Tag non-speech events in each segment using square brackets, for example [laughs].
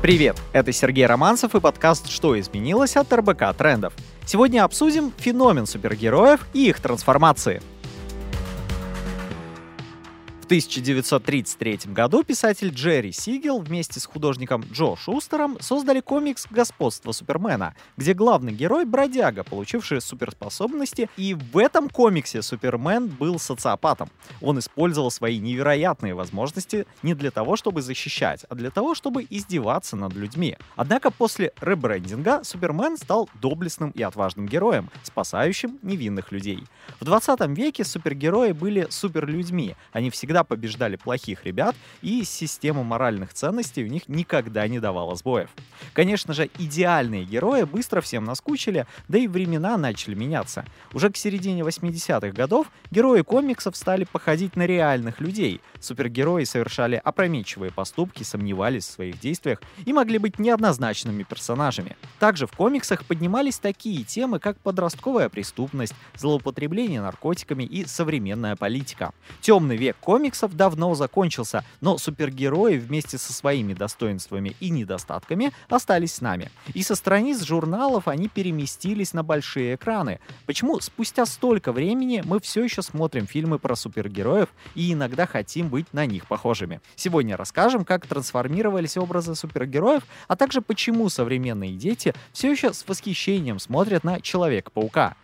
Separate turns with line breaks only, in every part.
Привет, это Сергей Романцев и подкаст «Что изменилось» от РБК Трендов. Сегодня обсудим феномен супергероев и их трансформации – 1933 году писатель Джерри Сигел вместе с художником Джо Шустером создали комикс «Господство Супермена», где главный герой — бродяга, получивший суперспособности, и в этом комиксе Супермен был социопатом. Он использовал свои невероятные возможности не для того, чтобы защищать, а для того, чтобы издеваться над людьми. Однако после ребрендинга Супермен стал доблестным и отважным героем, спасающим невинных людей. В 20 веке супергерои были суперлюдьми, они всегда всегда побеждали плохих ребят, и система моральных ценностей у них никогда не давала сбоев. Конечно же, идеальные герои быстро всем наскучили, да и времена начали меняться. Уже к середине 80-х годов герои комиксов стали походить на реальных людей. Супергерои совершали опрометчивые поступки, сомневались в своих действиях и могли быть неоднозначными персонажами. Также в комиксах поднимались такие темы, как подростковая преступность, злоупотребление наркотиками и современная политика. Темный век комиксов комиксов давно закончился, но супергерои вместе со своими достоинствами и недостатками остались с нами. И со страниц журналов они переместились на большие экраны. Почему спустя столько времени мы все еще смотрим фильмы про супергероев и иногда хотим быть на них похожими? Сегодня расскажем, как трансформировались образы супергероев, а также почему современные дети все еще с восхищением смотрят на Человека-паука.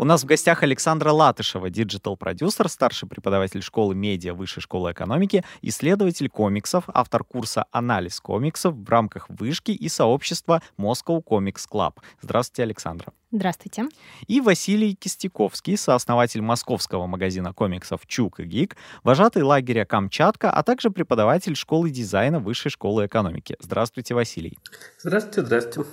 У нас в гостях Александра Латышева, digital-продюсер, старший преподаватель школы медиа Высшей школы экономики, исследователь комиксов, автор курса «Анализ комиксов» в рамках вышки и сообщества Moscow Comics Club. Здравствуйте, Александра.
Здравствуйте.
И Василий Кистяковский, сооснователь московского магазина комиксов «Чук и Гик», вожатый лагеря «Камчатка», а также преподаватель школы дизайна Высшей школы экономики. Здравствуйте, Василий.
Здравствуйте, здравствуйте.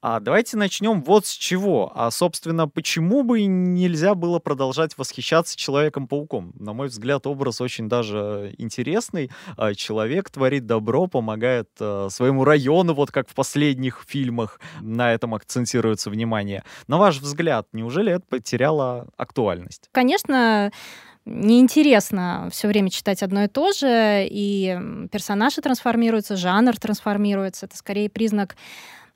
А давайте начнем вот с чего. А, собственно, почему бы нельзя было продолжать восхищаться Человеком-пауком? На мой взгляд, образ очень даже интересный. А, человек творит добро, помогает а, своему району, вот как в последних фильмах на этом акцентируется внимание. На ваш взгляд, неужели это потеряло актуальность?
Конечно, неинтересно все время читать одно и то же, и персонажи трансформируются, жанр трансформируется. Это скорее признак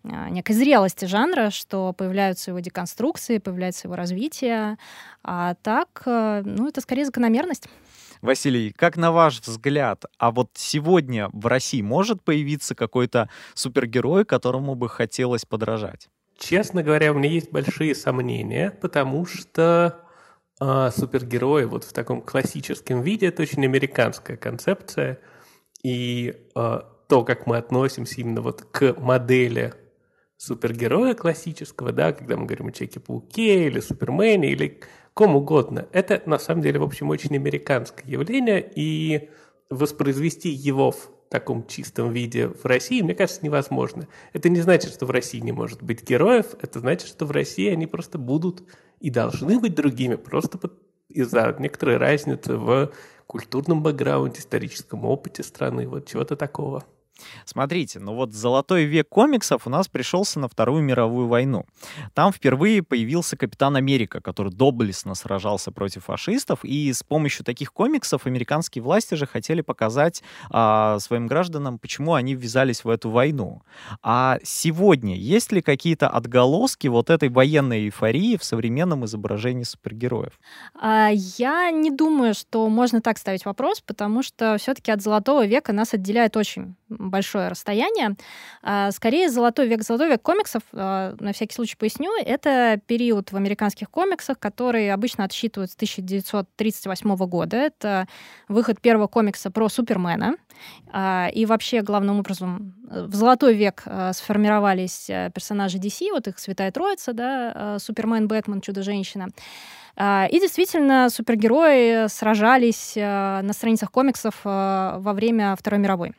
некой зрелости жанра, что появляются его деконструкции, появляется его развитие. А так, э, ну, это скорее закономерность.
Василий, как на ваш взгляд, а вот сегодня в России может появиться какой-то супергерой, которому бы хотелось подражать?
Честно говоря, у меня есть большие сомнения, потому что э, супергерои вот в таком классическом виде это очень американская концепция, и э, то, как мы относимся именно вот к модели супергероя классического, да, когда мы говорим о Человеке-пауке или Супермене или ком угодно, это на самом деле, в общем, очень американское явление, и воспроизвести его в таком чистом виде в России, мне кажется, невозможно. Это не значит, что в России не может быть героев, это значит, что в России они просто будут и должны быть другими, просто из-за некоторой разницы в культурном бэкграунде, историческом опыте страны, вот чего-то такого.
Смотрите, ну вот золотой век комиксов у нас пришелся на Вторую мировую войну. Там впервые появился Капитан Америка, который доблестно сражался против фашистов, и с помощью таких комиксов американские власти же хотели показать а, своим гражданам, почему они ввязались в эту войну. А сегодня есть ли какие-то отголоски вот этой военной эйфории в современном изображении супергероев?
А, я не думаю, что можно так ставить вопрос, потому что все-таки от золотого века нас отделяет очень большое расстояние. А, скорее, золотой век, золотой век комиксов, а, на всякий случай поясню, это период в американских комиксах, который обычно отсчитывают с 1938 года. Это выход первого комикса про Супермена. А, и вообще, главным образом, в золотой век сформировались персонажи DC, вот их Святая Троица, да, Супермен, Бэтмен, Чудо-женщина. И действительно, супергерои сражались на страницах комиксов во время Второй мировой.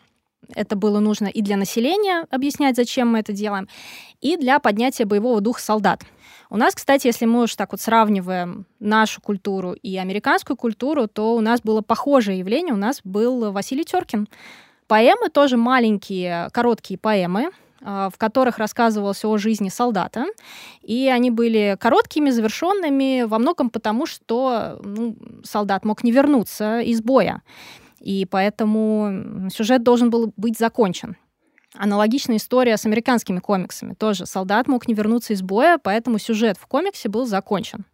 Это было нужно и для населения объяснять, зачем мы это делаем, и для поднятия боевого духа солдат. У нас, кстати, если мы уж так вот сравниваем нашу культуру и американскую культуру, то у нас было похожее явление. У нас был Василий Теркин. Поэмы тоже маленькие, короткие поэмы, а, в которых рассказывалось о жизни солдата. И они были короткими, завершенными во многом потому, что ну, солдат мог не вернуться из боя. И поэтому сюжет должен был быть закончен. Аналогичная история с американскими комиксами. Тоже солдат мог не вернуться из боя, поэтому сюжет в комиксе был закончен.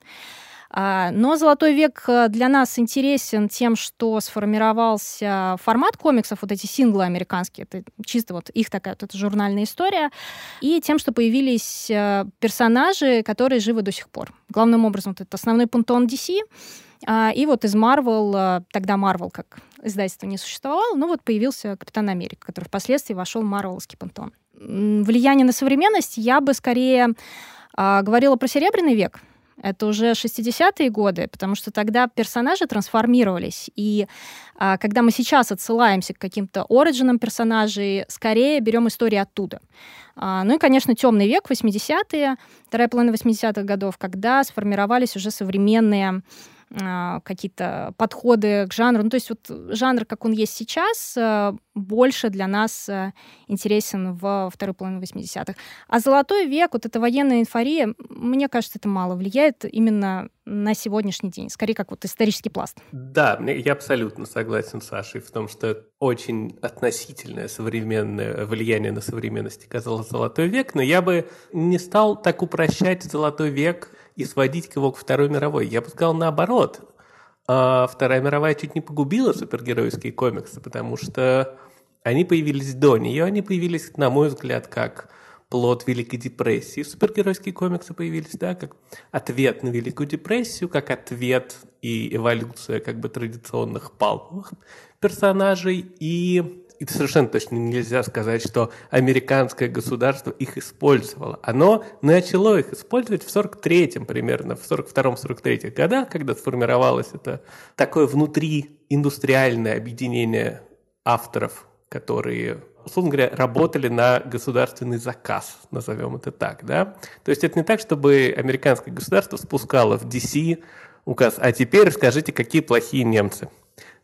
А, но «Золотой век» э, для нас интересен тем, что сформировался формат комиксов, вот эти синглы американские, это чисто вот их такая вот эта журнальная история, и тем, что появились э, персонажи, которые живы до сих пор. Главным образом, вот это основной пунктон DC, а, и вот из Marvel, э, тогда Marvel как издательство не существовало, но вот появился Капитан Америка, который впоследствии вошел в Марвеловский пантон. Влияние на современность я бы скорее а, говорила про Серебряный век, это уже 60-е годы, потому что тогда персонажи трансформировались. И а, когда мы сейчас отсылаемся к каким-то оригинам персонажей, скорее берем истории оттуда. А, ну и, конечно, темный век, 80-е, вторая половина 80-х годов, когда сформировались уже современные какие-то подходы к жанру. Ну, то есть вот жанр, как он есть сейчас, э, больше для нас э, интересен во второй половине 80-х. А «Золотой век», вот эта военная инфория, мне кажется, это мало влияет именно на сегодняшний день, скорее как вот исторический пласт.
Да, я абсолютно согласен с Сашей в том, что очень относительное современное влияние на современность оказало «Золотой век», но я бы не стал так упрощать «Золотой век» и сводить его к Второй мировой. Я бы сказал наоборот. А Вторая мировая чуть не погубила супергеройские комиксы, потому что они появились до нее, они появились, на мой взгляд, как плод Великой депрессии. Супергеройские комиксы появились, да, как ответ на Великую депрессию, как ответ и эволюция как бы традиционных палповых персонажей. И и совершенно точно нельзя сказать, что американское государство их использовало. Оно начало их использовать в 43-м примерно, в 42-43 годах, когда сформировалось это такое внутрииндустриальное объединение авторов, которые условно говоря, работали на государственный заказ, назовем это так, да. То есть это не так, чтобы американское государство спускало в DC указ, а теперь скажите, какие плохие немцы.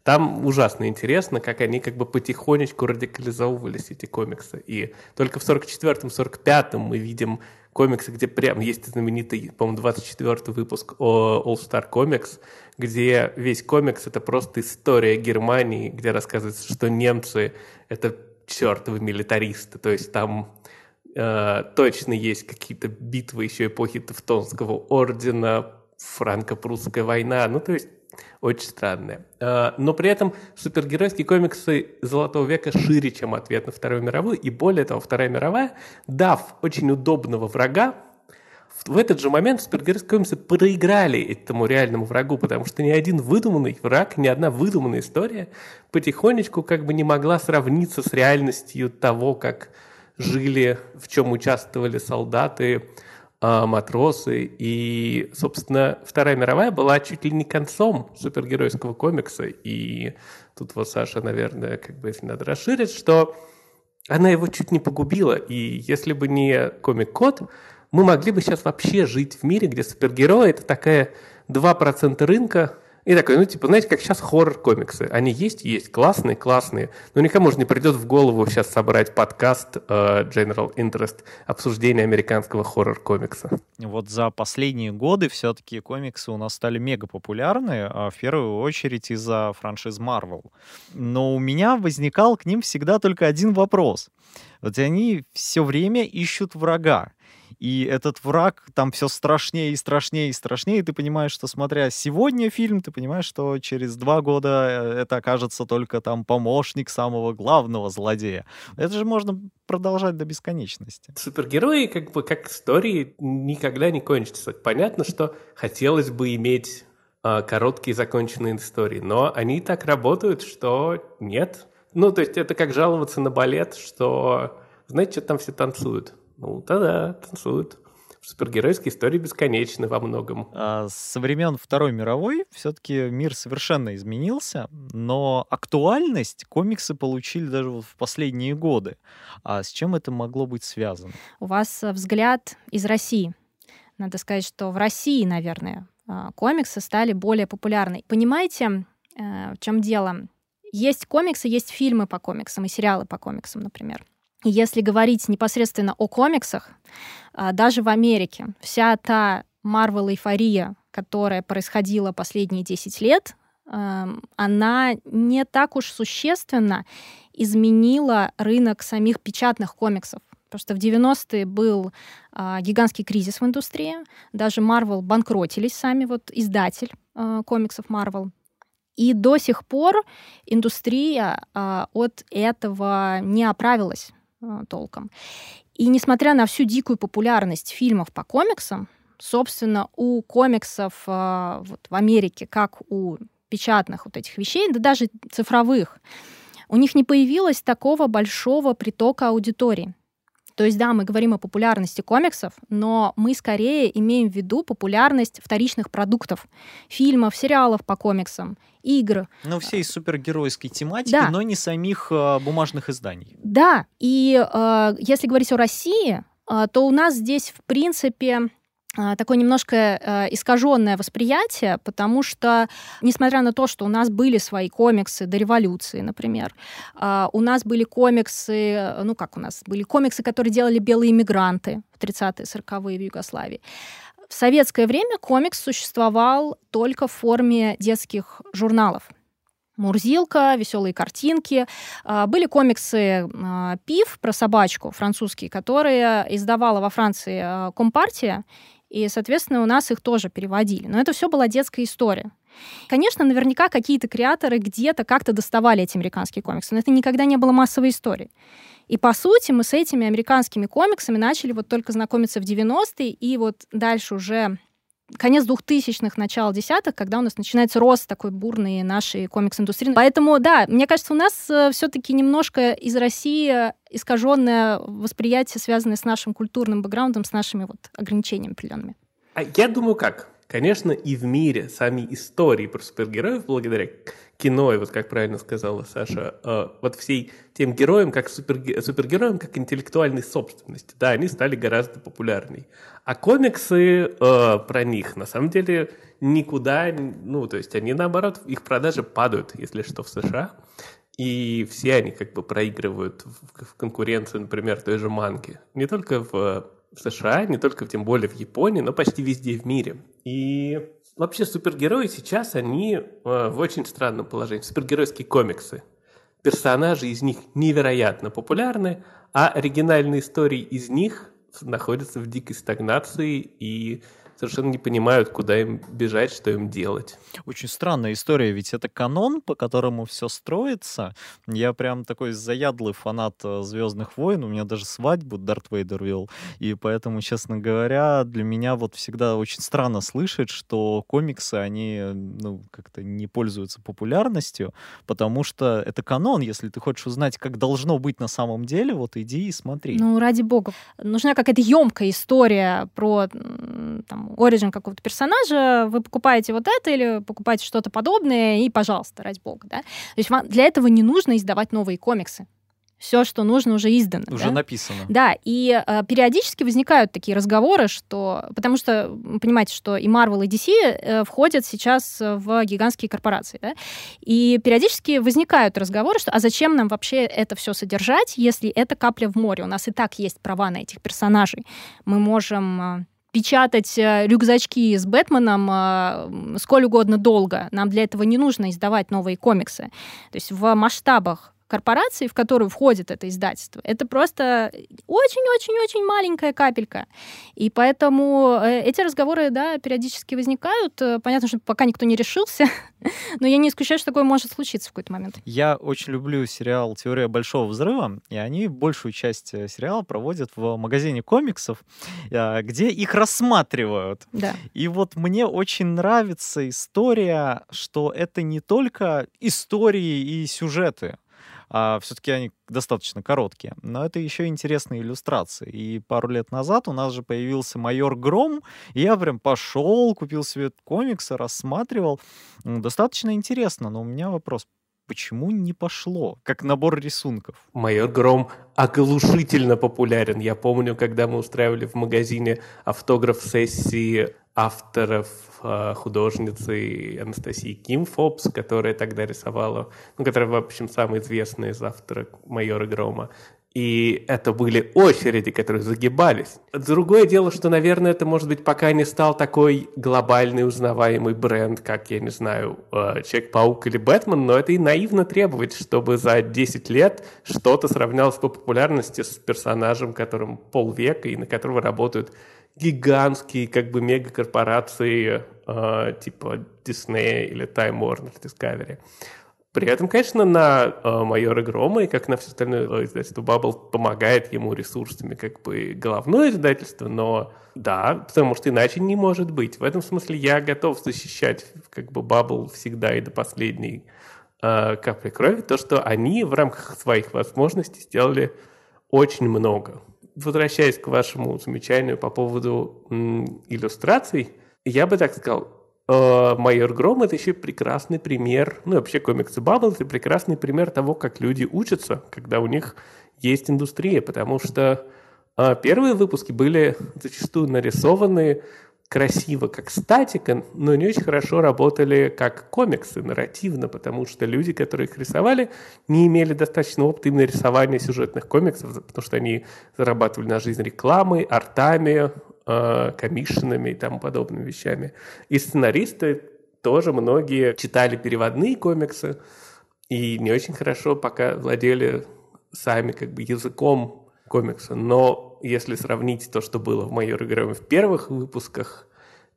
Там ужасно интересно, как они как бы потихонечку радикализовывались, эти комиксы. И только в 44-м, 45-м мы видим комиксы, где прям есть знаменитый, по-моему, 24 выпуск All Star Comics, где весь комикс — это просто история Германии, где рассказывается, что немцы — это чертовы милитаристы. То есть там э, точно есть какие-то битвы еще эпохи Тевтонского ордена, франко-прусская война. Ну, то есть очень странное. А, но при этом супергеройские комиксы Золотого века шире, чем ответ на Вторую мировую. И более того, Вторая мировая, дав очень удобного врага, в этот же момент супергеройские комиксы проиграли этому реальному врагу, потому что ни один выдуманный враг, ни одна выдуманная история потихонечку как бы не могла сравниться с реальностью того, как жили, в чем участвовали солдаты, матросы. И, собственно, Вторая мировая была чуть ли не концом супергеройского комикса. И тут вот Саша, наверное, как бы если надо расширить, что она его чуть не погубила. И если бы не комик-код, мы могли бы сейчас вообще жить в мире, где супергерои — это такая 2% рынка, и такой, ну, типа, знаете, как сейчас хоррор-комиксы. Они есть, есть, классные, классные. Но никому же не придет в голову сейчас собрать подкаст uh, General Interest обсуждения американского хоррор-комикса.
Вот за последние годы все-таки комиксы у нас стали мега популярны, а в первую очередь из-за франшиз Marvel. Но у меня возникал к ним всегда только один вопрос. Вот они все время ищут врага. И этот враг там все страшнее и страшнее и страшнее. И ты понимаешь, что смотря сегодня фильм, ты понимаешь, что через два года э, это окажется только там помощник самого главного злодея. Это же можно продолжать до бесконечности.
Супергерои, как бы, как истории, никогда не кончатся. Понятно, что хотелось бы иметь э, короткие законченные истории, но они так работают, что нет. Ну, то есть это как жаловаться на балет, что, знаете, что там все танцуют. Ну, да-да, танцуют. Супергеройские истории бесконечны во многом.
А со времен Второй мировой все-таки мир совершенно изменился, но актуальность комиксы получили даже вот в последние годы. А с чем это могло быть связано?
У вас взгляд из России. Надо сказать, что в России, наверное, а, комиксы стали более популярны. Понимаете, э, в чем дело? Есть комиксы, есть фильмы по комиксам и сериалы по комиксам, например. Если говорить непосредственно о комиксах, а, даже в Америке вся та Марвел-эйфория, которая происходила последние 10 лет, эм, она не так уж существенно изменила рынок самих печатных комиксов. Потому что в 90-е был а, гигантский кризис в индустрии. Даже Marvel банкротились сами, вот издатель а, комиксов Marvel. И до сих пор индустрия от этого не оправилась толком. И несмотря на всю дикую популярность фильмов по комиксам, собственно, у комиксов а, вот, в Америке, как у печатных вот этих вещей, да даже цифровых, у них не появилось такого большого притока аудитории. То есть, да, мы говорим о популярности комиксов, но мы скорее имеем в виду популярность вторичных продуктов, фильмов, сериалов по комиксам, игр.
Ну, всей супергеройской тематики, да. но не самих э, бумажных изданий.
Да, и э, если говорить о России, э, то у нас здесь, в принципе, такое немножко искаженное восприятие, потому что, несмотря на то, что у нас были свои комиксы до революции, например, у нас были комиксы, ну как у нас, были комиксы, которые делали белые иммигранты в 30-е, 40-е в Югославии. В советское время комикс существовал только в форме детских журналов. Мурзилка, веселые картинки. А, были комиксы а, Пив про собачку французские, которые издавала во Франции а, Компартия, и, соответственно, у нас их тоже переводили. Но это все была детская история. Конечно, наверняка какие-то креаторы где-то как-то доставали эти американские комиксы, но это никогда не было массовой историей. И, по сути, мы с этими американскими комиксами начали вот только знакомиться в 90-е, и вот дальше уже конец 2000-х, начало десятых, когда у нас начинается рост такой бурный нашей комикс-индустрии. Поэтому, да, мне кажется, у нас э, все-таки немножко из России искаженное восприятие, связанное с нашим культурным бэкграундом, с нашими вот ограничениями определенными.
А я думаю, как? Конечно, и в мире сами истории про супергероев, благодаря кино, и вот как правильно сказала Саша, э, вот всей тем героям, как суперге- супергероям, как интеллектуальной собственности, да, они стали гораздо популярней. А комиксы э, про них, на самом деле, никуда, ну, то есть они, наоборот, их продажи падают, если что, в США. И все они как бы проигрывают в, в конкуренции, например, той же манги. Не только в в США, не только, тем более в Японии, но почти везде в мире. И вообще супергерои сейчас, они э, в очень странном положении. Супергеройские комиксы. Персонажи из них невероятно популярны, а оригинальные истории из них находятся в дикой стагнации и совершенно не понимают, куда им бежать, что им делать.
Очень странная история, ведь это канон, по которому все строится. Я прям такой заядлый фанат э, Звездных войн, у меня даже свадьбу Дарт Вейдер вел, и поэтому, честно говоря, для меня вот всегда очень странно слышать, что комиксы, они, ну, как-то не пользуются популярностью, потому что это канон, если ты хочешь узнать, как должно быть на самом деле, вот иди и смотри.
Ну, ради бога. Нужна какая-то емкая история про там, оригин какого-то персонажа, вы покупаете вот это или покупаете что-то подобное, и, пожалуйста, ради бога, да. То есть вам для этого не нужно издавать новые комиксы все, что нужно, уже издано.
Уже
да?
написано.
Да, и э, периодически возникают такие разговоры, что... Потому что, понимаете, что и Marvel, и DC э, входят сейчас в гигантские корпорации, да? И периодически возникают разговоры, что а зачем нам вообще это все содержать, если это капля в море? У нас и так есть права на этих персонажей. Мы можем э, печатать э, рюкзачки с Бэтменом э, сколь угодно долго. Нам для этого не нужно издавать новые комиксы. То есть в масштабах корпорации, в которую входит это издательство, это просто очень-очень-очень маленькая капелька. И поэтому э, эти разговоры, да, периодически возникают. Э, понятно, что пока никто не решился, [laughs] но я не исключаю, что такое может случиться в какой-то момент.
Я очень люблю сериал «Теория большого взрыва», и они большую часть э, сериала проводят в магазине комиксов, где их рассматривают.
Да.
И вот мне очень нравится история, что это не только истории и сюжеты, а все-таки они достаточно короткие. Но это еще интересные иллюстрации. И пару лет назад у нас же появился майор Гром, и я прям пошел, купил себе комиксы, рассматривал. Достаточно интересно, но у меня вопрос, почему не пошло, как набор рисунков?
Майор Гром оглушительно популярен. Я помню, когда мы устраивали в магазине автограф-сессии авторов э, художницы Анастасии Ким Фобс, которая тогда рисовала, ну, которая, в общем, самая известная из авторов «Майора Грома». И это были очереди, которые загибались. Другое дело, что, наверное, это, может быть, пока не стал такой глобальный узнаваемый бренд, как, я не знаю, э, Человек-паук или Бэтмен, но это и наивно требовать, чтобы за 10 лет что-то сравнялось по популярности с персонажем, которым полвека и на которого работают гигантские как бы мегакорпорации э, типа Disney или Time Warner Discovery. При этом, конечно, на э, майора Грома и как на все остальное э, издательство Bubble помогает ему ресурсами как бы головное издательство, но да, потому что иначе не может быть. В этом смысле я готов защищать как бы Bubble всегда и до последней э, капли крови, то, что они в рамках своих возможностей сделали очень много. Возвращаясь к вашему замечанию по поводу м, иллюстраций, я бы так сказал, Майор Гром — это еще прекрасный пример, ну, вообще комиксы Баббл — это прекрасный пример того, как люди учатся, когда у них есть индустрия, потому что э, первые выпуски были зачастую нарисованы красиво, как статика, но не очень хорошо работали как комиксы, нарративно, потому что люди, которые их рисовали, не имели достаточно опыта именно рисования сюжетных комиксов, потому что они зарабатывали на жизнь рекламой, артами, э, комиссионами и тому подобными вещами. И сценаристы тоже многие читали переводные комиксы и не очень хорошо пока владели сами как бы языком комикса. Но если сравнить то, что было в «Майоре Громе» в первых выпусках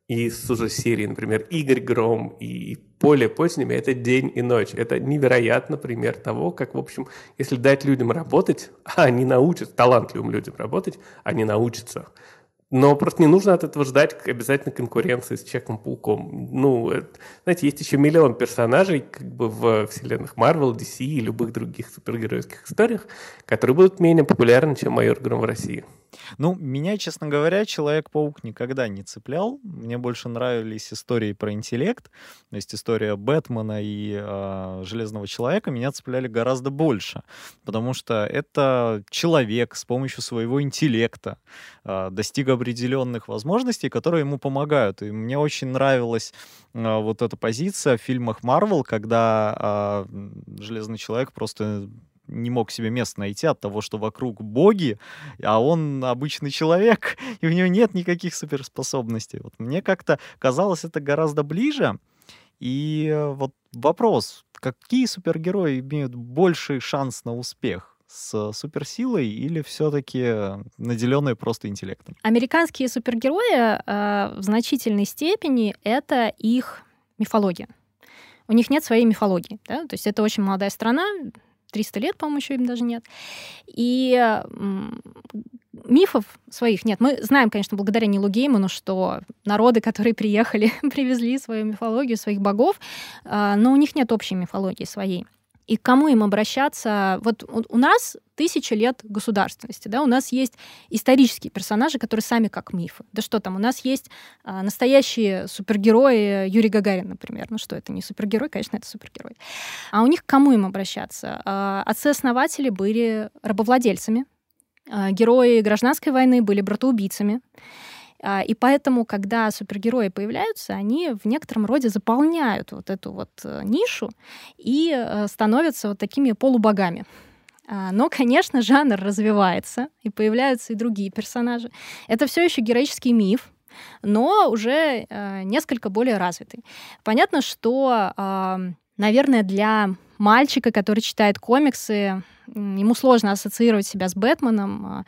и с уже серии, например, «Игорь Гром» и более поздними, это день и ночь. Это невероятно пример того, как, в общем, если дать людям работать, а они научатся, талантливым людям работать, они научатся – но просто не нужно от этого ждать обязательно конкуренции с Человеком-пауком. Ну, это, знаете, есть еще миллион персонажей как бы в вселенных Marvel, DC и любых других супергеройских историях, которые будут менее популярны, чем Майор Гром в России.
Ну, меня, честно говоря, Человек-паук никогда не цеплял. Мне больше нравились истории про интеллект. То есть история Бэтмена и э, Железного Человека меня цепляли гораздо больше. Потому что это человек с помощью своего интеллекта э, достиг определенных возможностей, которые ему помогают. И мне очень нравилась э, вот эта позиция в фильмах Марвел, когда э, Железный Человек просто не мог себе места найти от того, что вокруг боги, а он обычный человек, [laughs] и у него нет никаких суперспособностей. Вот мне как-то казалось это гораздо ближе. И э, вот вопрос, какие супергерои имеют больший шанс на успех? С суперсилой или все-таки наделенные просто интеллектом?
Американские супергерои э, в значительной степени это их мифология. У них нет своей мифологии. Да? То есть это очень молодая страна, 300 лет, по-моему, еще им даже нет. И мифов своих нет. Мы знаем, конечно, благодаря Нилу Гейману, что народы, которые приехали, [laughs] привезли свою мифологию, своих богов, а, но у них нет общей мифологии своей и к кому им обращаться. Вот у нас тысяча лет государственности, да, у нас есть исторические персонажи, которые сами как мифы. Да что там, у нас есть а, настоящие супергерои, Юрий Гагарин, например. Ну что, это не супергерой, конечно, это супергерой. А у них к кому им обращаться? А, отцы-основатели были рабовладельцами, а, герои гражданской войны были братоубийцами. А, и поэтому, когда супергерои появляются, они в некотором роде заполняют вот эту вот э, нишу и э, становятся вот такими полубогами. А, но, конечно, жанр развивается, и появляются и другие персонажи. Это все еще героический миф, но уже э, несколько более развитый. Понятно, что, наверное, для мальчика, который читает комиксы, ему сложно ассоциировать себя с Бэтменом,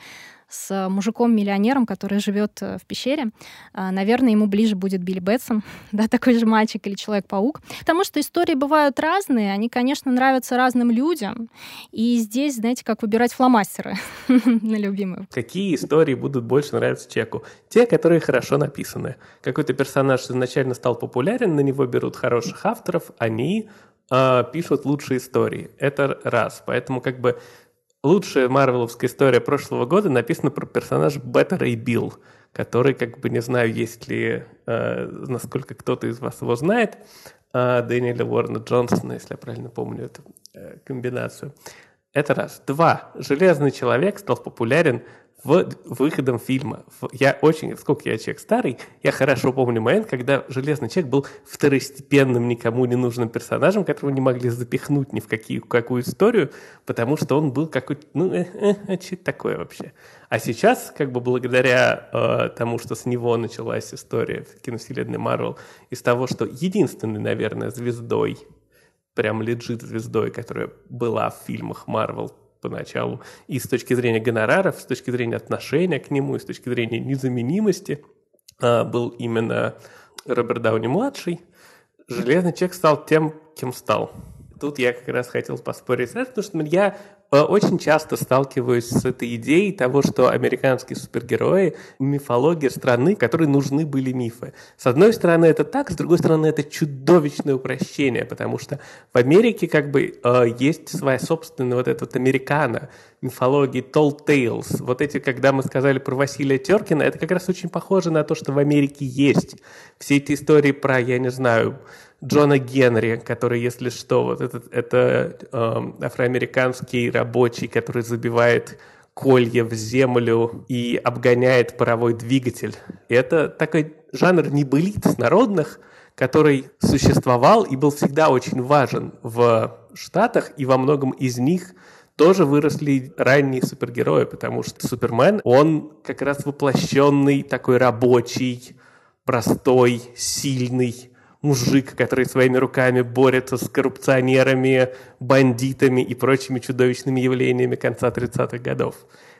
с мужиком-миллионером, который живет э, в пещере. А, наверное, ему ближе будет Билли Бэтсон, [laughs] да, такой же мальчик или Человек-паук. Потому что истории бывают разные, они, конечно, нравятся разным людям. И здесь, знаете, как выбирать фломастеры [laughs] на любимую.
Какие истории будут больше нравиться человеку? Те, которые хорошо написаны. Какой-то персонаж изначально стал популярен, на него берут хороших авторов, они э, пишут лучшие истории. Это раз. Поэтому как бы лучшая марвеловская история прошлого года написана про персонажа Беттера и Билл, который, как бы, не знаю, есть ли, э, насколько кто-то из вас его знает, э, Дэниеля Уоррена Джонсона, если я правильно помню эту э, комбинацию. Это раз. Два. Железный человек стал популярен в выходом фильма. Я очень, сколько я человек старый, я хорошо помню момент, когда Железный Человек был второстепенным, никому не нужным персонажем, которого не могли запихнуть ни в какие, какую историю, потому что он был какой-то, ну, э, э, э, что такое вообще? А сейчас, как бы благодаря э, тому, что с него началась история в киновселенной Марвел, из того, что единственной, наверное, звездой, прям лежит звездой, которая была в фильмах Марвел поначалу, и с точки зрения гонораров, с точки зрения отношения к нему, и с точки зрения незаменимости, э, был именно Роберт Дауни-младший. Железный человек стал тем, кем стал. Тут я как раз хотел поспорить, потому что я очень часто сталкиваюсь с этой идеей того, что американские супергерои — мифология страны, которой нужны были мифы. С одной стороны, это так, с другой стороны, это чудовищное упрощение, потому что в Америке как бы э, есть своя собственная вот эта вот американа, мифологии Tall Tales. Вот эти, когда мы сказали про Василия Теркина, это как раз очень похоже на то, что в Америке есть. Все эти истории про, я не знаю, Джона Генри, который, если что, вот этот, это э, афроамериканский рабочий, который забивает колья в землю и обгоняет паровой двигатель. И это такой жанр небылиц народных, который существовал и был всегда очень важен в Штатах, и во многом из них тоже выросли ранние супергерои, потому что Супермен, он как раз воплощенный такой рабочий, простой, сильный, мужик, который своими руками борется с коррупционерами, бандитами и прочими чудовищными явлениями конца 30-х годов.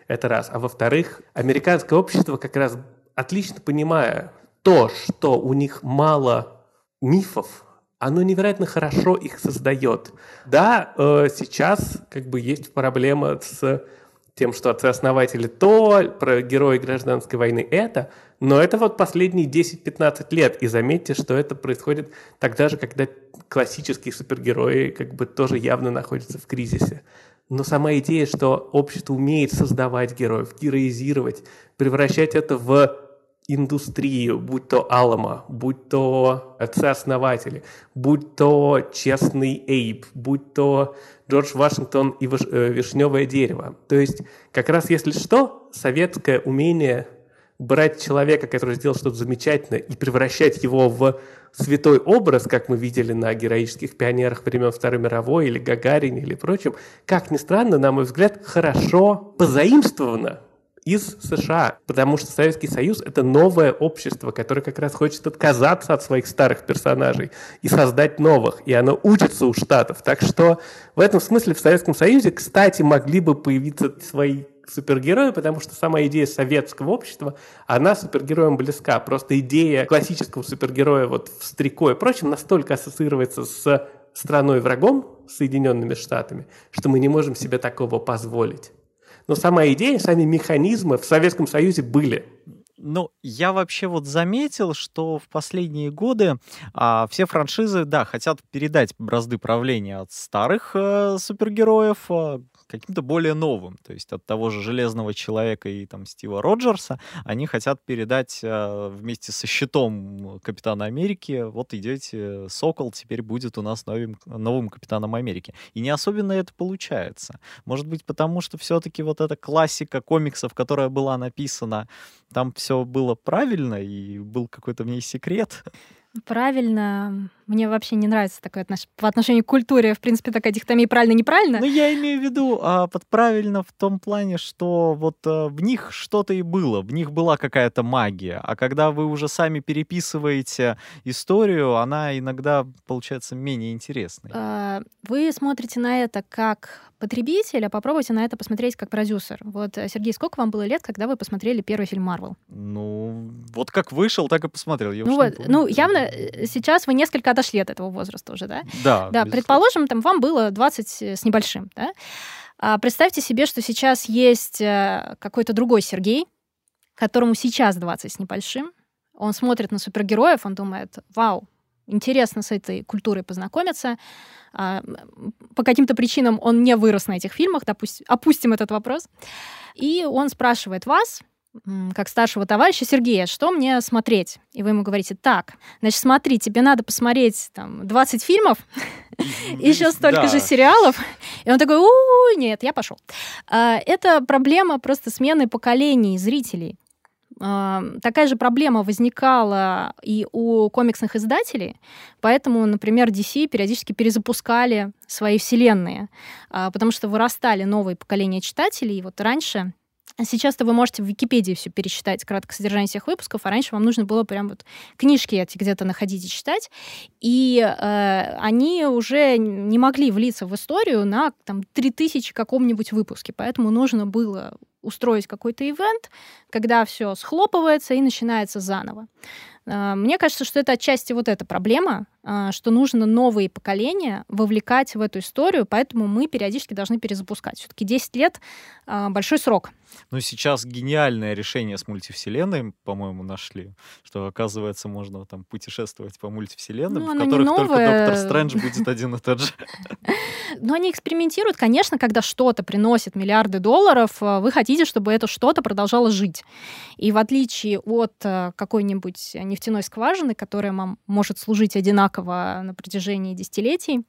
Это раз. А во-вторых, американское общество как раз отлично понимая то, что у них мало мифов, оно невероятно хорошо их создает. Да, э, сейчас как бы есть проблема с тем, что отцы-основатели то, про герои гражданской войны это, но это вот последние 10-15 лет, и заметьте, что это происходит тогда же, когда классические супергерои как бы тоже явно находятся в кризисе. Но сама идея, что общество умеет создавать героев, героизировать, превращать это в индустрию, будь то Алама, будь то отцы-основатели, будь то честный Эйб, будь то Джордж Вашингтон и э, вишневое дерево. То есть, как раз если что, советское умение брать человека, который сделал что-то замечательное, и превращать его в святой образ, как мы видели на героических пионерах времен Второй мировой или Гагарине или прочем, как ни странно, на мой взгляд, хорошо позаимствовано из США, потому что Советский Союз — это новое общество, которое как раз хочет отказаться от своих старых персонажей и создать новых, и оно учится у Штатов. Так что в этом смысле в Советском Союзе, кстати, могли бы появиться свои супергерои, потому что сама идея советского общества, она супергероям близка. Просто идея классического супергероя вот в стрико и прочем настолько ассоциируется с страной врагом, Соединенными Штатами, что мы не можем себе такого позволить. Но сама идея, сами механизмы в Советском Союзе были.
Ну, я вообще вот заметил, что в последние годы а, все франшизы, да, хотят передать бразды правления от старых э, супергероев, э, каким-то более новым. То есть от того же Железного Человека и там Стива Роджерса они хотят передать э, вместе со щитом Капитана Америки, вот идете, Сокол теперь будет у нас новым, новым Капитаном Америки. И не особенно это получается. Может быть, потому что все-таки вот эта классика комиксов, которая была написана, там все было правильно и был какой-то в ней секрет.
Правильно. Мне вообще не нравится такое отнош... по отношению к культуре, в принципе, такая дихотомия правильно-неправильно.
Ну, я имею в виду а, под правильно в том плане, что вот а, в них что-то и было, в них была какая-то магия. А когда вы уже сами переписываете историю, она иногда получается менее интересной. А,
вы смотрите на это как потребитель, а попробуйте на это посмотреть как продюсер. Вот, э, Сергей, сколько вам было лет, когда вы посмотрели первый фильм Марвел?
Ну, вот как вышел, так и посмотрел. Я
ну, вот, ну, явно э, сейчас вы несколько отошли от этого возраста уже, да?
Да.
Да, предположим, там вам было 20 с небольшим, да? А представьте себе, что сейчас есть э, какой-то другой Сергей, которому сейчас 20 с небольшим. Он смотрит на супергероев, он думает, вау, интересно с этой культурой познакомиться. А, по каким-то причинам он не вырос на этих фильмах, допустим, опустим этот вопрос. И он спрашивает вас, как старшего товарища Сергея, что мне смотреть? И вы ему говорите, так, значит, смотри, тебе надо посмотреть там, 20 фильмов, [laughs] еще столько же сериалов, И он такой, у нет, я пошел. А, это проблема просто смены поколений зрителей. А, такая же проблема возникала и у комиксных издателей, поэтому, например, DC периодически перезапускали свои вселенные, а, потому что вырастали новые поколения читателей. И вот раньше Сейчас-то вы можете в Википедии все пересчитать, краткое содержание всех выпусков, а раньше вам нужно было прям вот книжки эти где-то находить и читать. И э, они уже не могли влиться в историю на там, 3000 каком-нибудь выпуске, поэтому нужно было устроить какой-то ивент, когда все схлопывается и начинается заново. А, мне кажется, что это отчасти вот эта проблема, а, что нужно новые поколения вовлекать в эту историю, поэтому мы периодически должны перезапускать. Все-таки 10 лет а, — большой срок.
Ну, сейчас гениальное решение с мультивселенной, по-моему, нашли, что, оказывается, можно там путешествовать по мультивселенным, ну, в которых только Доктор Стрэндж будет один и тот же. [laughs]
Но они экспериментируют, конечно, когда что-то приносит миллиарды долларов, вы хотите, чтобы это что-то продолжало жить. И в отличие от какой-нибудь нефтяной скважины, которая вам может служить одинаково на протяжении десятилетий,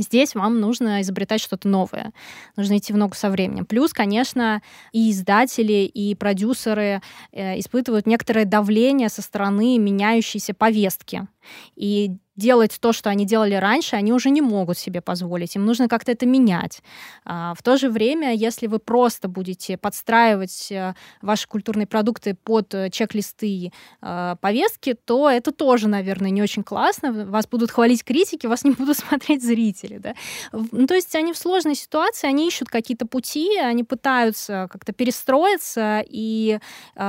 Здесь вам нужно изобретать что-то новое, нужно идти в ногу со временем. Плюс, конечно, и издатели, и продюсеры э, испытывают некоторое давление со стороны меняющейся повестки. И делать то, что они делали раньше, они уже не могут себе позволить. Им нужно как-то это менять. А, в то же время, если вы просто будете подстраивать э, ваши культурные продукты под э, чек-листы э, повестки, то это тоже, наверное, не очень классно. Вас будут хвалить критики, вас не будут [laughs] смотреть зрители. Да? Ну, то есть они в сложной ситуации, они ищут какие-то пути, они пытаются как-то перестроиться, и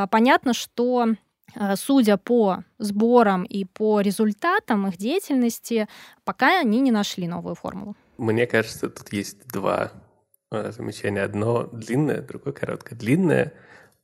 понятно, что судя по сборам и по результатам их деятельности, пока они не нашли новую формулу.
Мне кажется, тут есть два э, замечания. Одно длинное, другое короткое. Длинное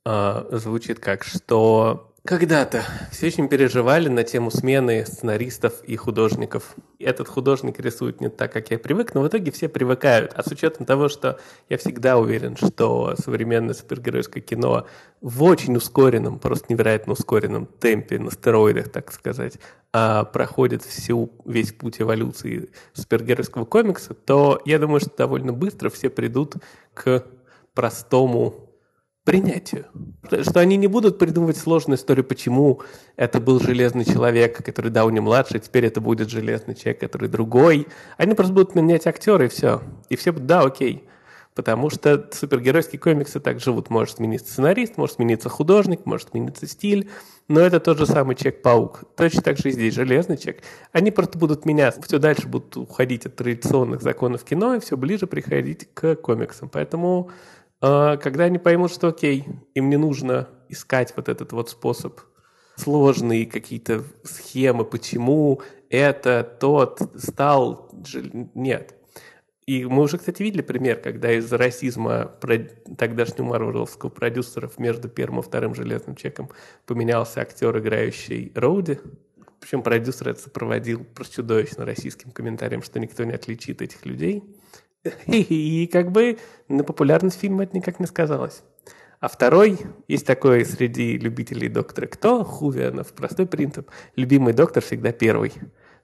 э, звучит как, что когда-то все очень переживали на тему смены сценаристов и художников. Этот художник рисует не так, как я привык, но в итоге все привыкают. А с учетом того, что я всегда уверен, что современное супергеройское кино в очень ускоренном, просто невероятно ускоренном темпе, на стероидах, так сказать, а, проходит всю, весь путь эволюции супергеройского комикса, то я думаю, что довольно быстро все придут к простому принятию. Что они не будут придумывать сложную историю, почему это был железный человек, который Дауни-младший, теперь это будет железный человек, который другой. Они просто будут менять актера, и все. И все будут, да, окей. Потому что супергеройские комиксы так живут. Может смениться сценарист, может смениться художник, может смениться стиль, но это тот же самый Человек-паук. Точно так же и здесь железный человек. Они просто будут меняться, все дальше будут уходить от традиционных законов кино и все ближе приходить к комиксам. Поэтому когда они поймут, что окей, им не нужно искать вот этот вот способ, сложные какие-то схемы, почему это, тот стал... Нет. И мы уже, кстати, видели пример, когда из-за расизма тогдашнего марвеловского продюсеров между первым и вторым «Железным чеком» поменялся актер, играющий Роуди. Причем продюсер это сопроводил чудовищно российским комментарием, что никто не отличит этих людей. [laughs] И как бы на популярность фильма это никак не сказалось. А второй, есть такой среди любителей доктора Кто, Хувианов, простой принцип. Любимый доктор всегда первый.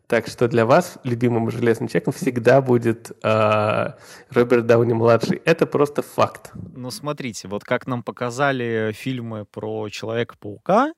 Так что для вас любимым железным человеком всегда будет э, Роберт Дауни младший. Это просто факт.
Ну смотрите, вот как нам показали фильмы про Человека-паука, э,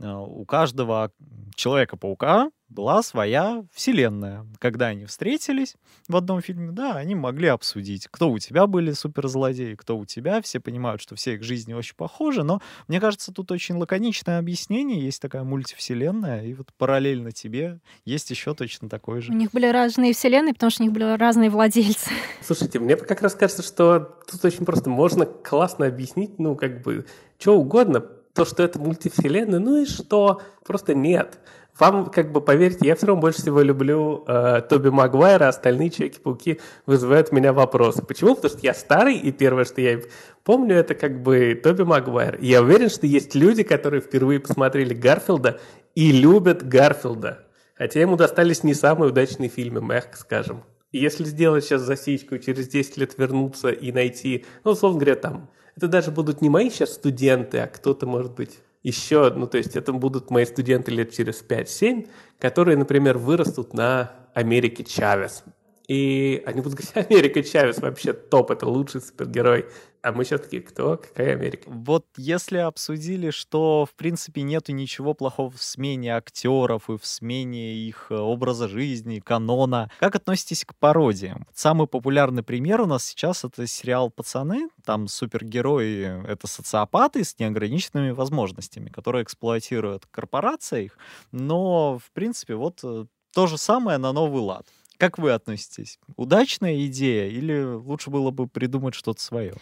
у каждого Человека-паука была своя вселенная. Когда они встретились в одном фильме, да, они могли обсудить, кто у тебя были суперзлодеи, кто у тебя. Все понимают, что все их жизни очень похожи, но мне кажется, тут очень лаконичное объяснение. Есть такая мультивселенная, и вот параллельно тебе есть еще точно такой же.
У них были разные вселенные, потому что у них были разные владельцы.
Слушайте, мне как раз кажется, что тут очень просто можно классно объяснить, ну, как бы, что угодно, то, что это мультивселенная, ну и что? Просто нет. Вам, как бы, поверьте, я все равно больше всего люблю э, Тоби Магуайра, остальные Человеки-пауки вызывают у меня вопросы. Почему? Потому что я старый, и первое, что я помню, это как бы Тоби Магуайр. Я уверен, что есть люди, которые впервые посмотрели Гарфилда и любят Гарфилда. Хотя ему достались не самые удачные фильмы, мягко скажем. Если сделать сейчас засечку, через 10 лет вернуться и найти, ну, условно говоря, там, это даже будут не мои сейчас студенты, а кто-то, может быть, еще, ну, то есть это будут мои студенты лет через 5-7, которые, например, вырастут на Америке Чавес. И они будут говорить, Америка Чавес вообще топ, это лучший супергерой. А мы сейчас такие, кто? Какая Америка?
Вот если обсудили, что, в принципе, нету ничего плохого в смене актеров и в смене их э, образа жизни, канона, как относитесь к пародиям? Самый популярный пример у нас сейчас — это сериал «Пацаны». Там супергерои — это социопаты с неограниченными возможностями, которые эксплуатируют корпорации их, но, в принципе, вот э, то же самое на новый лад. Как вы относитесь? Удачная идея или лучше было бы придумать что-то свое?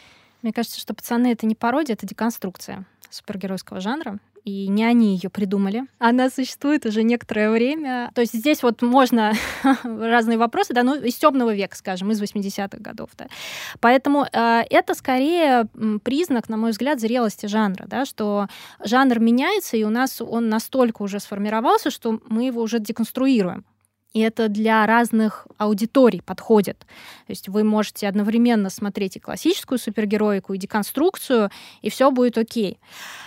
Мне кажется, что «Пацаны» — это не пародия, это деконструкция супергеройского жанра и не они ее придумали. Она существует уже некоторое время. То есть здесь вот можно [laughs] разные вопросы, да, ну, из темного века, скажем, из 80-х годов, да. Поэтому э, это скорее признак, на мой взгляд, зрелости жанра, да, что жанр меняется, и у нас он настолько уже сформировался, что мы его уже деконструируем и это для разных аудиторий подходит. То есть вы можете одновременно смотреть и классическую супергероику, и деконструкцию, и все будет окей.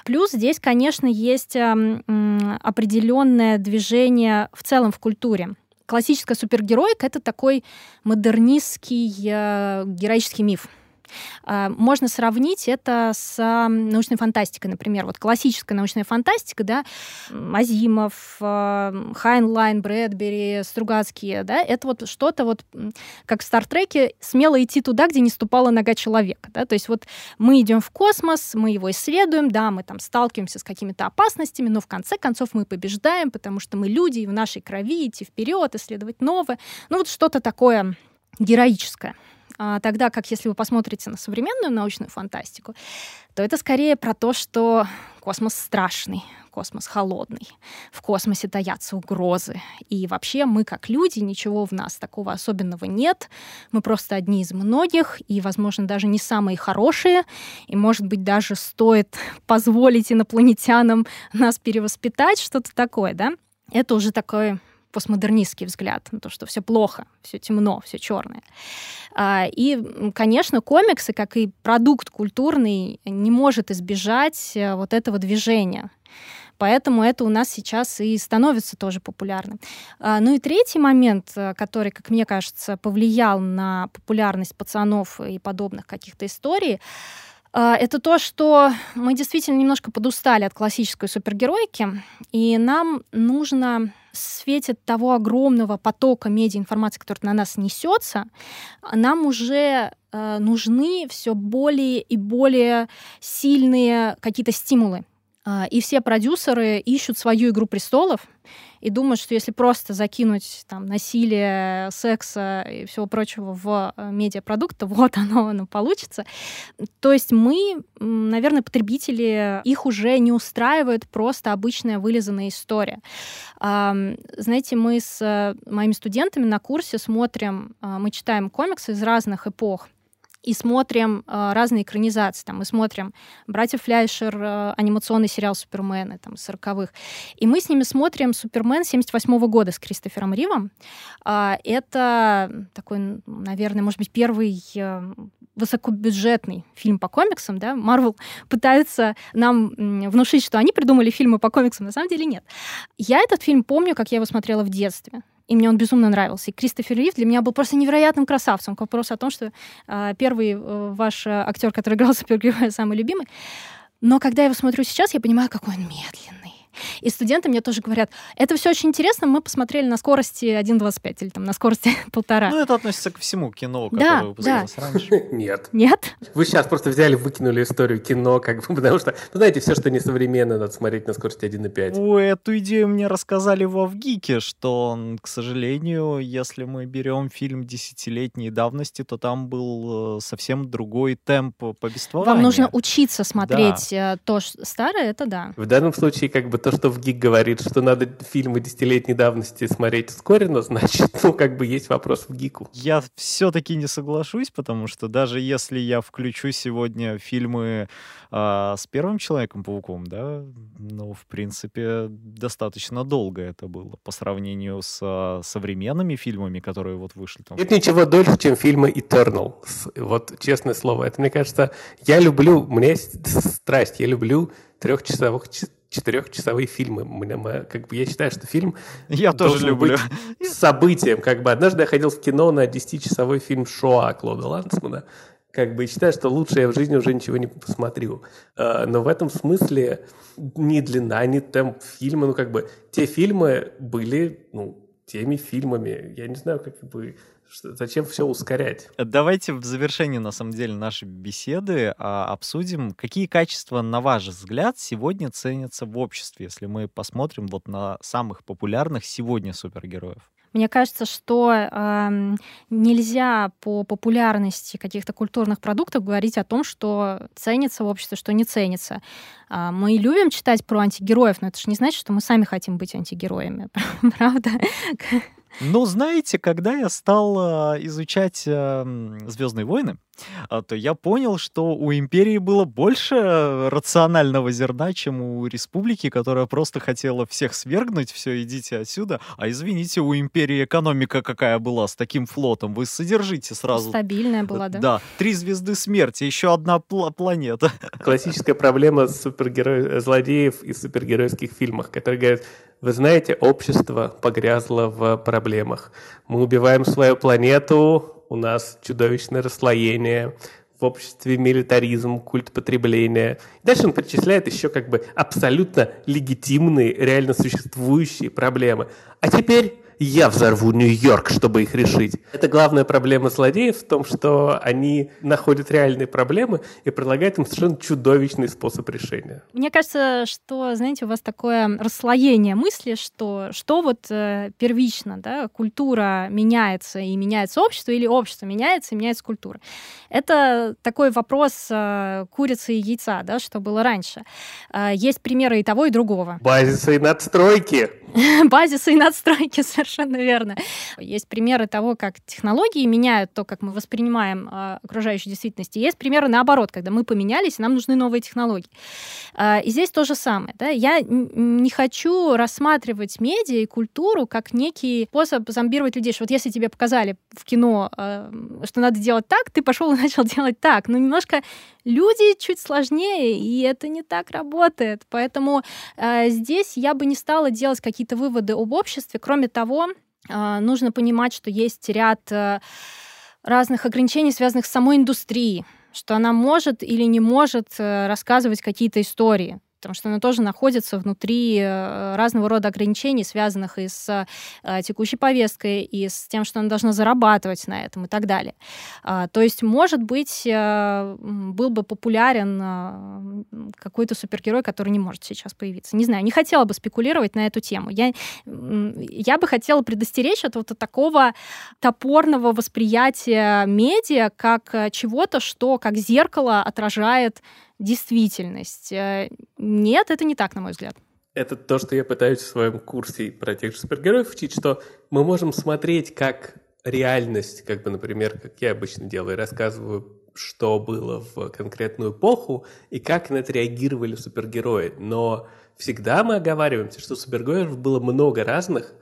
Плюс здесь, конечно, есть определенное движение в целом в культуре. Классическая супергероика — это такой модернистский э, героический миф. А, можно сравнить это с научной фантастикой, например. Вот классическая научная фантастика, да, Азимов, а, Хайнлайн, Брэдбери, Стругацкие, да, это вот что-то вот, как в Стартреке, смело идти туда, где не ступала нога человека, да, то есть вот мы идем в космос, мы его исследуем, да, мы там сталкиваемся с какими-то опасностями, но в конце концов мы побеждаем, потому что мы люди, и в нашей крови идти вперед, исследовать новое, ну вот что-то такое героическое. А, тогда как если вы посмотрите на современную научную фантастику, то это скорее про то, что космос страшный, космос холодный, в космосе таятся угрозы. И вообще мы, как люди, ничего в нас такого особенного нет. Мы просто одни из многих, и, возможно, даже не самые хорошие. И, может быть, даже стоит [laughs] позволить инопланетянам нас перевоспитать, что-то такое, да? Это уже такое постмодернистский взгляд на то, что все плохо, все темно, все черное. А, и, конечно, комиксы, как и продукт культурный, не может избежать э, вот этого движения. Поэтому это у нас сейчас и становится тоже популярным. А, ну и третий момент, э, который, как мне кажется, повлиял на популярность пацанов и подобных каких-то историй, а, это то, что мы действительно немножко подустали от классической супергеройки, и нам нужно в свете того огромного потока медиаинформации, который на нас несется, нам уже э, нужны все более и более сильные какие-то стимулы. А, и все продюсеры ищут свою «Игру престолов», и думают, что если просто закинуть там насилие, секса и всего прочего в э, медиапродукт, то вот [laughs] оно, оно получится. То есть мы, наверное, потребители, их уже не устраивает просто обычная вылизанная история. Знаете, мы с э, моими студентами на курсе смотрим, а, мы читаем комиксы из разных эпох, и смотрим э, разные экранизации. Там, мы смотрим «Братьев Фляйшер», э, анимационный сериал «Супермены» там, 40-х. И мы с ними смотрим «Супермен» 78 -го года с Кристофером Ривом. Э, это такой, наверное, может быть, первый э, высокобюджетный фильм по комиксам, да, Марвел пытается нам внушить, что они придумали фильмы по комиксам, на самом деле нет. Я этот фильм помню, как я его смотрела в детстве и мне он безумно нравился. И Кристофер Рив для меня был просто невероятным красавцем. К вопросу о том, что э, первый э, ваш э, актер, который играл [laughs] супергероя, самый любимый. Но когда я его смотрю сейчас, я понимаю, какой он медленный и студенты мне тоже говорят, это все очень интересно, мы посмотрели на скорости 1.25 или там на скорости [laughs] полтора.
Ну, это относится ко всему кино, которое да, выпускалось
да.
раньше. [laughs]
Нет.
Нет?
Вы сейчас просто взяли, выкинули историю кино, как бы, [laughs] потому что, ну, знаете, все, что несовременно, надо смотреть на скорости 1.5.
Ой, эту идею мне рассказали во ВГИКе, что, к сожалению, если мы берем фильм десятилетней давности, то там был э, совсем другой темп повествования.
Вам нужно учиться смотреть да. Э, то старое, это да.
В данном случае, как бы, то, что в ГИК говорит, что надо фильмы десятилетней давности смотреть ускоренно, [laughs] значит, ну, как бы есть вопрос в ГИКу.
Я все-таки не соглашусь, потому что даже если я включу сегодня фильмы э, с первым Человеком-пауком, да, ну, в принципе, достаточно долго это было по сравнению с э, современными фильмами, которые вот вышли там.
Нет ничего дольше, чем фильмы Eternal. Вот честное слово. Это, мне кажется, я люблю, у меня есть страсть, я люблю трехчасовых четырехчасовые фильмы. Как бы я считаю, что фильм
я тоже люблю
быть событием. Как бы однажды я ходил в кино на 10-часовой фильм Шоа Клода Лансмана. Как бы считаю, что лучше я в жизни уже ничего не посмотрю. А, но в этом смысле ни длина, ни темп фильма, ну как бы те фильмы были, ну, теми фильмами. Я не знаю, как бы Зачем все ускорять?
Давайте в завершении, на самом деле, нашей беседы а, обсудим, какие качества, на ваш взгляд, сегодня ценятся в обществе, если мы посмотрим вот на самых популярных сегодня супергероев.
Мне кажется, что э, нельзя по популярности каких-то культурных продуктов говорить о том, что ценится в обществе, что не ценится. Э, мы любим читать про антигероев, но это же не значит, что мы сами хотим быть антигероями, [laughs] правда?
Ну, знаете, когда я стал а, изучать э, Звездные войны, а, то я понял, что у империи было больше рационального зерна, чем у республики, которая просто хотела всех свергнуть, все, идите отсюда. А извините, у империи экономика какая была с таким флотом, вы содержите сразу.
Стабильная была, да?
Да, три звезды смерти, еще одна пл- планета.
Классическая проблема супергероев, злодеев и супергеройских фильмах, которые говорят, вы знаете, общество погрязло в проблемах. Мы убиваем свою планету, у нас чудовищное расслоение, в обществе милитаризм, культ потребления. Дальше он перечисляет еще как бы абсолютно легитимные, реально существующие проблемы. А теперь я взорву Нью-Йорк, чтобы их решить. Это главная проблема злодеев в том, что они находят реальные проблемы и предлагают им совершенно чудовищный способ решения.
Мне кажется, что, знаете, у вас такое расслоение мысли, что что вот э, первично, да, культура меняется и меняется общество, или общество меняется и меняется культура. Это такой вопрос э, курицы и яйца, да, что было раньше. Э, есть примеры и того, и другого.
Базисы и надстройки. [laughs]
Базисы и надстройки, [laughs] совершенно верно. Есть примеры того, как технологии меняют то, как мы воспринимаем э, окружающую действительность. И есть примеры наоборот, когда мы поменялись, и нам нужны новые технологии. Э, и здесь то же самое. Да? Я не хочу рассматривать медиа и культуру как некий способ зомбировать людей. Что вот если тебе показали в кино, э, что надо делать так, ты пошел и [laughs] начал делать так. Ну, немножко люди чуть сложнее, и это не так работает. Поэтому э, здесь я бы не стала делать какие-то выводы об обществе. Кроме того, э, нужно понимать, что есть ряд э, разных ограничений, связанных с самой индустрией что она может или не может э, рассказывать какие-то истории потому что она тоже находится внутри э, разного рода ограничений, связанных и с э, текущей повесткой, и с тем, что она должна зарабатывать на этом и так далее. А, то есть, может быть, э, был бы популярен какой-то супергерой, который не может сейчас появиться. Не знаю, не хотела бы спекулировать на эту тему. Я, я бы хотела предостеречь от вот такого топорного восприятия медиа как чего-то, что как зеркало отражает действительность. Э, нет, это не так, на мой взгляд.
Это то, что я пытаюсь в своем курсе про тех же супергероев учить, что мы можем смотреть как реальность, как бы, например, как я обычно делаю, рассказываю, что было в конкретную эпоху и как на это реагировали супергерои. Но всегда мы оговариваемся, что супергероев было много разных,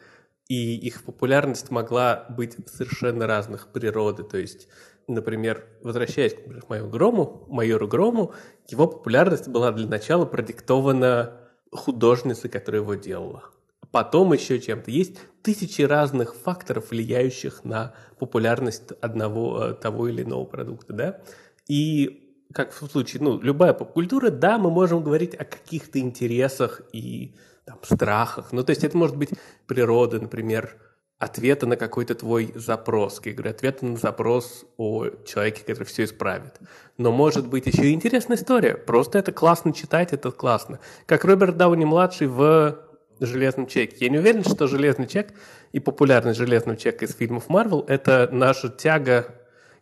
и их популярность могла быть совершенно разных природы. То есть например, возвращаясь к моему Грому, майору Грому, его популярность была для начала продиктована художницей, которая его делала. Потом еще чем-то. Есть тысячи разных факторов, влияющих на популярность одного э, того или иного продукта, да? И как в случае, ну, любая поп-культура, да, мы можем говорить о каких-то интересах и там, страхах. Ну, то есть это может быть природа, например, ответа на какой-то твой запрос. Я говорю, ответа на запрос о человеке, который все исправит. Но может быть еще и интересная история. Просто это классно читать, это классно. Как Роберт Дауни-младший в «Железном человеке». Я не уверен, что «Железный человек» и популярность «Железного человека» из фильмов Марвел – это наша тяга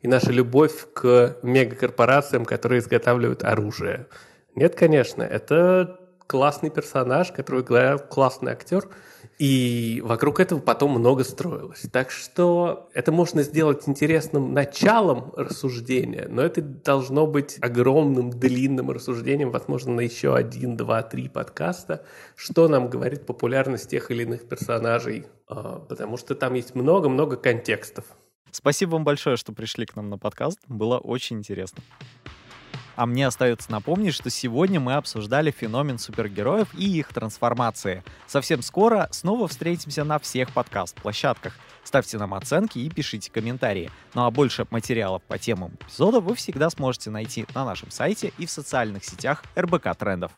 и наша любовь к мегакорпорациям, которые изготавливают оружие. Нет, конечно, это классный персонаж, который классный актер – и вокруг этого потом много строилось. Так что это можно сделать интересным началом рассуждения, но это должно быть огромным, длинным рассуждением, возможно, на еще один, два, три подкаста, что нам говорит популярность тех или иных персонажей, а, потому что там есть много-много контекстов.
Спасибо вам большое, что пришли к нам на подкаст. Было очень интересно. А мне остается напомнить, что сегодня мы обсуждали феномен супергероев и их трансформации. Совсем скоро снова встретимся на всех подкаст-площадках. Ставьте нам оценки и пишите комментарии. Ну а больше материалов по темам эпизода вы всегда сможете найти на нашем сайте и в социальных сетях РБК Трендов.